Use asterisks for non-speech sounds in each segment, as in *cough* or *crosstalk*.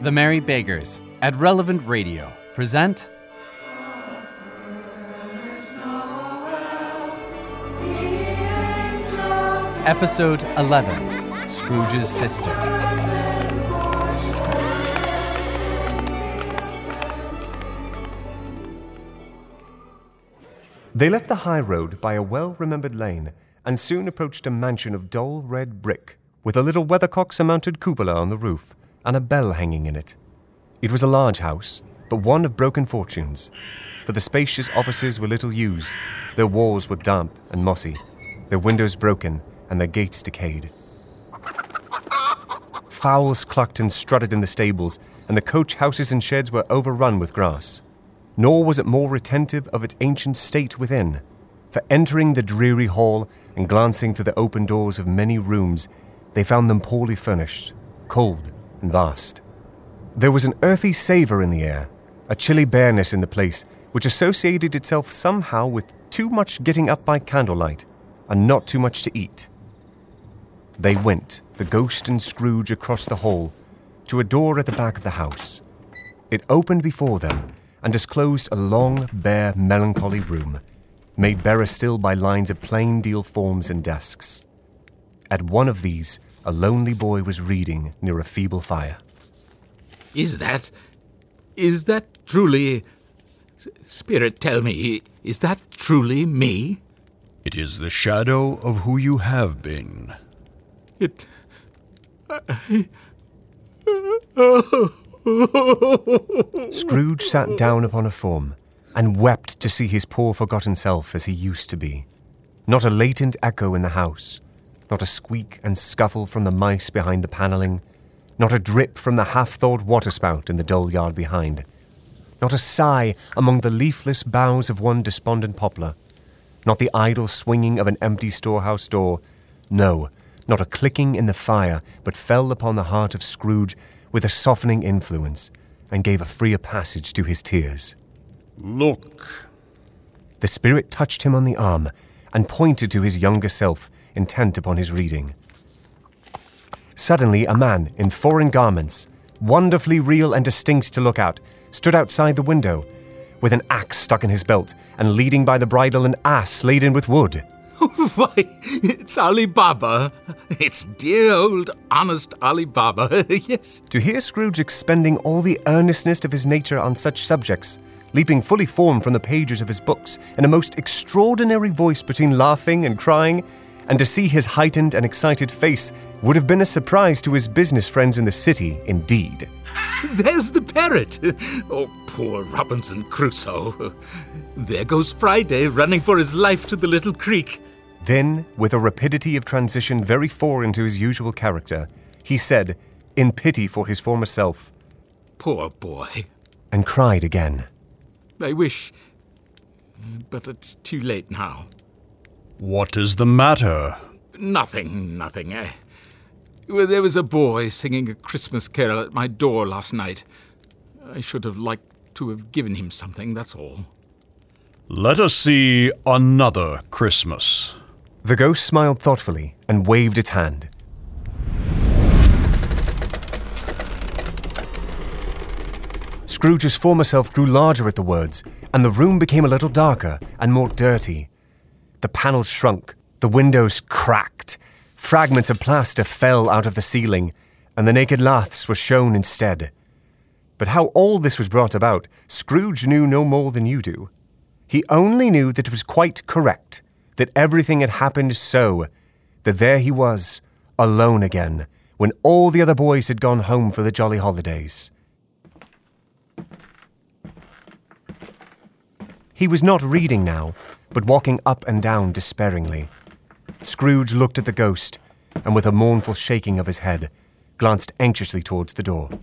The Merry Beggars at Relevant Radio present. Episode 11 Scrooge's Sister. They left the high road by a well remembered lane and soon approached a mansion of dull red brick with a little weathercock surmounted cupola on the roof and a bell hanging in it. It was a large house, but one of broken fortunes, for the spacious offices were little used, their walls were damp and mossy, their windows broken, and their gates decayed. Fowls clucked and strutted in the stables, and the coach houses and sheds were overrun with grass. Nor was it more retentive of its ancient state within, for entering the dreary hall and glancing through the open doors of many rooms, they found them poorly furnished, cold, and vast. There was an earthy savour in the air, a chilly bareness in the place, which associated itself somehow with too much getting up by candlelight and not too much to eat. They went, the ghost and Scrooge, across the hall to a door at the back of the house. It opened before them and disclosed a long, bare, melancholy room, made barer still by lines of plain deal forms and desks. At one of these, a lonely boy was reading near a feeble fire. Is that. Is that truly. Spirit, tell me, is that truly me? It is the shadow of who you have been. It. *laughs* Scrooge sat down upon a form and wept to see his poor forgotten self as he used to be. Not a latent echo in the house, not a squeak and scuffle from the mice behind the panelling, not a drip from the half thawed waterspout in the dull yard behind, not a sigh among the leafless boughs of one despondent poplar, not the idle swinging of an empty storehouse door, no, not a clicking in the fire, but fell upon the heart of Scrooge with a softening influence and gave a freer passage to his tears. Look. The spirit touched him on the arm and pointed to his younger self, intent upon his reading. Suddenly, a man in foreign garments, wonderfully real and distinct to look at, stood outside the window, with an axe stuck in his belt and leading by the bridle an ass laden with wood. *laughs* Why, it's Ali Baba. It's dear old honest Ali Baba, *laughs* yes. To hear Scrooge expending all the earnestness of his nature on such subjects, leaping fully formed from the pages of his books in a most extraordinary voice between laughing and crying, and to see his heightened and excited face would have been a surprise to his business friends in the city, indeed. There's the parrot. Oh, poor Robinson Crusoe. There goes Friday running for his life to the little creek. Then, with a rapidity of transition very foreign to his usual character, he said, in pity for his former self, Poor boy. and cried again. I wish. But it's too late now. What is the matter? Nothing, nothing. Eh? Well, there was a boy singing a Christmas carol at my door last night. I should have liked to have given him something, that's all. Let us see another Christmas. The ghost smiled thoughtfully and waved its hand. Scrooge's former self grew larger at the words, and the room became a little darker and more dirty. The panels shrunk, the windows cracked, fragments of plaster fell out of the ceiling, and the naked laths were shown instead. But how all this was brought about, Scrooge knew no more than you do. He only knew that it was quite correct, that everything had happened so, that there he was, alone again, when all the other boys had gone home for the jolly holidays. He was not reading now, but walking up and down despairingly. Scrooge looked at the ghost, and with a mournful shaking of his head, glanced anxiously towards the door. Dear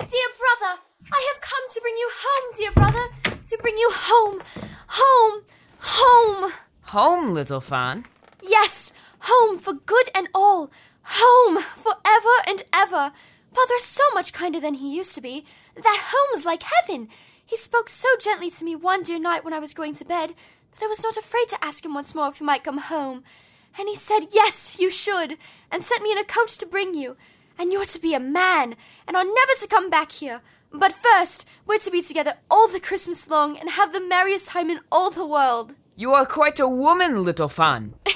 brother, I have come to bring you home, dear brother, to bring you home, home, home. Home, little Fan. Yes, home for good and all, home forever and ever. Father's so much kinder than he used to be. That home's like heaven. He spoke so gently to me one dear night when I was going to bed that I was not afraid to ask him once more if he might come home. And he said, Yes, you should, and sent me in a coach to bring you. and you're to be a man, and are never to come back here. But first, we're to be together all the Christmas long and have the merriest time in all the world. You are quite a woman, little Fan. *laughs*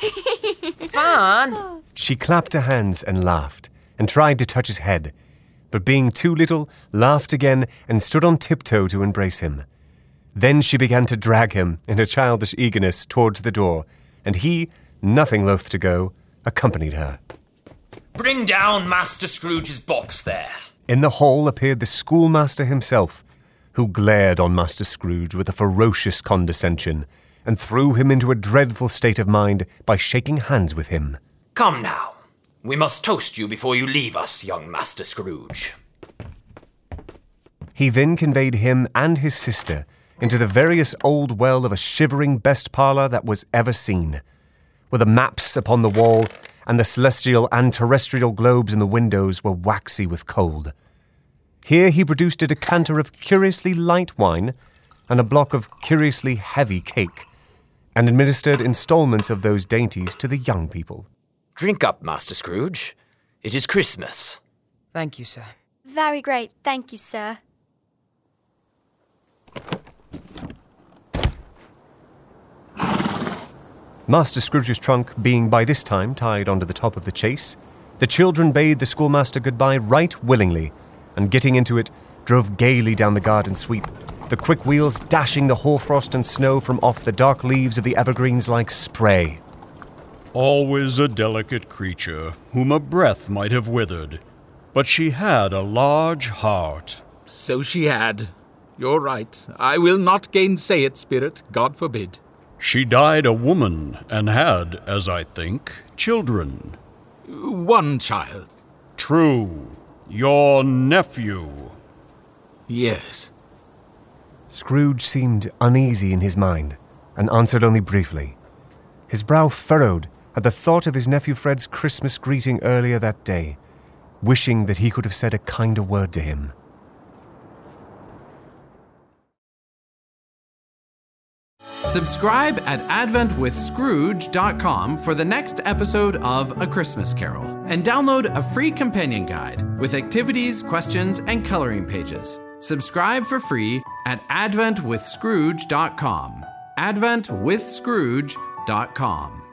Fan? Oh. She clapped her hands and laughed, and tried to touch his head, but being too little, laughed again and stood on tiptoe to embrace him. Then she began to drag him in her childish eagerness towards the door, and he, nothing loath to go, accompanied her. Bring down Master Scrooge's box there. In the hall appeared the schoolmaster himself, who glared on Master Scrooge with a ferocious condescension, and threw him into a dreadful state of mind by shaking hands with him. Come now. We must toast you before you leave us, young Master Scrooge. He then conveyed him and his sister into the various old well of a shivering best parlour that was ever seen, where the maps upon the wall and the celestial and terrestrial globes in the windows were waxy with cold. Here he produced a decanter of curiously light wine and a block of curiously heavy cake, and administered instalments of those dainties to the young people. Drink up, Master Scrooge. It is Christmas. Thank you, sir. Very great, thank you, sir. Master Scrooge's trunk being by this time tied onto the top of the chase, the children bade the schoolmaster goodbye right willingly, and getting into it, drove gaily down the garden sweep, the quick wheels dashing the hoarfrost and snow from off the dark leaves of the evergreens like spray. Always a delicate creature, whom a breath might have withered. But she had a large heart. So she had. You're right. I will not gainsay it, Spirit. God forbid. She died a woman, and had, as I think, children. One child. True. Your nephew. Yes. Scrooge seemed uneasy in his mind, and answered only briefly. His brow furrowed at the thought of his nephew Fred's Christmas greeting earlier that day, wishing that he could have said a kinder word to him. Subscribe at AdventWithScrooge.com for the next episode of A Christmas Carol and download a free companion guide with activities, questions, and coloring pages. Subscribe for free at AdventWithScrooge.com. AdventWithScrooge.com.